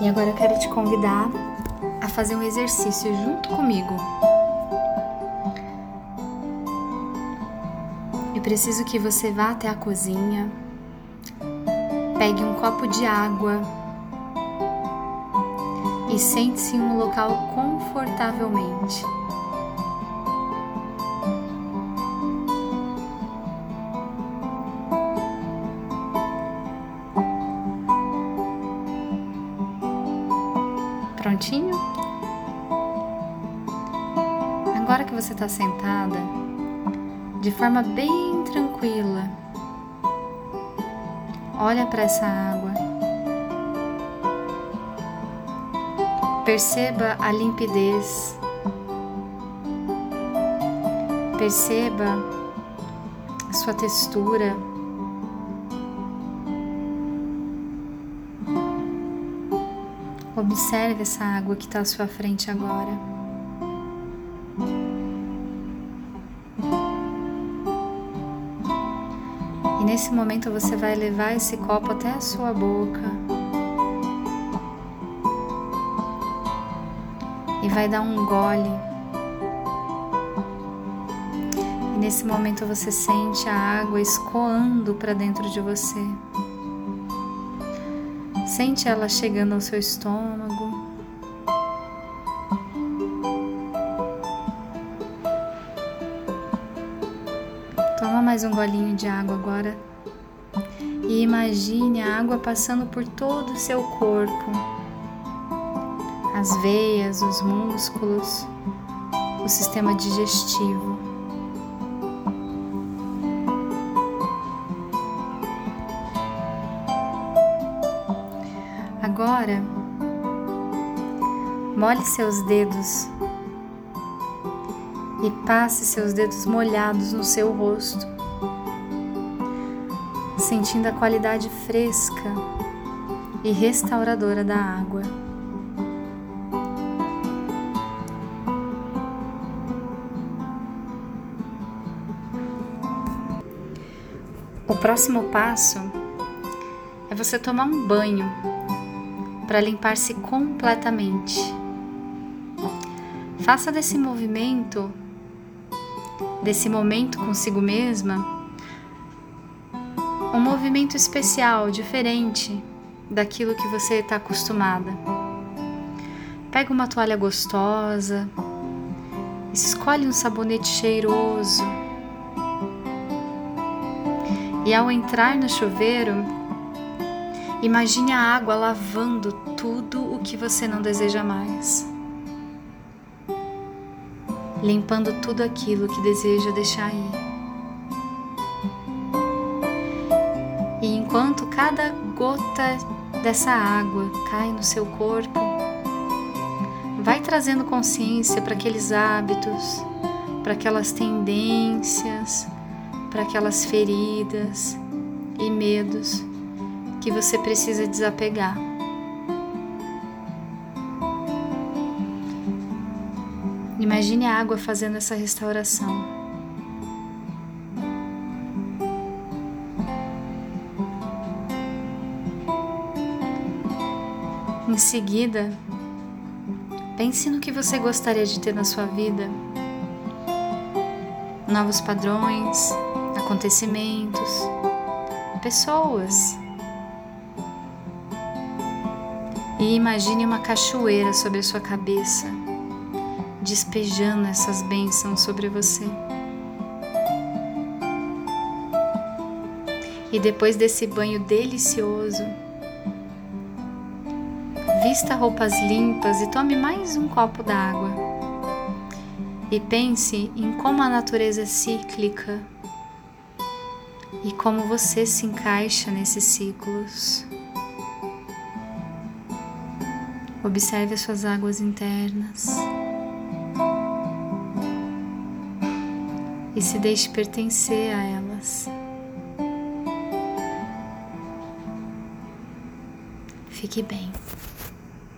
E agora eu quero te convidar a fazer um exercício junto comigo. Eu preciso que você vá até a cozinha, pegue um copo de água e sente-se em um local confortavelmente. Prontinho? Agora que você está sentada, de forma bem tranquila, olha para essa água. Perceba a limpidez. Perceba a sua textura. Observe essa água que está à sua frente agora. E nesse momento você vai levar esse copo até a sua boca. E vai dar um gole. E nesse momento você sente a água escoando para dentro de você. Sente ela chegando ao seu estômago. Toma mais um golinho de água agora e imagine a água passando por todo o seu corpo, as veias, os músculos, o sistema digestivo. Agora, molhe seus dedos e passe seus dedos molhados no seu rosto, sentindo a qualidade fresca e restauradora da água. O próximo passo é você tomar um banho para limpar-se completamente. Faça desse movimento, desse momento consigo mesma, um movimento especial, diferente daquilo que você está acostumada. Pega uma toalha gostosa, escolhe um sabonete cheiroso e ao entrar no chuveiro, Imagine a água lavando tudo o que você não deseja mais, limpando tudo aquilo que deseja deixar ir. E enquanto cada gota dessa água cai no seu corpo, vai trazendo consciência para aqueles hábitos, para aquelas tendências, para aquelas feridas e medos que você precisa desapegar. Imagine a água fazendo essa restauração. Em seguida, pense no que você gostaria de ter na sua vida. Novos padrões, acontecimentos, pessoas e imagine uma cachoeira sobre a sua cabeça, despejando essas bênçãos sobre você. E depois desse banho delicioso, vista roupas limpas e tome mais um copo d'água. E pense em como a natureza é cíclica e como você se encaixa nesses ciclos. Observe as suas águas internas e se deixe pertencer a elas. Fique bem.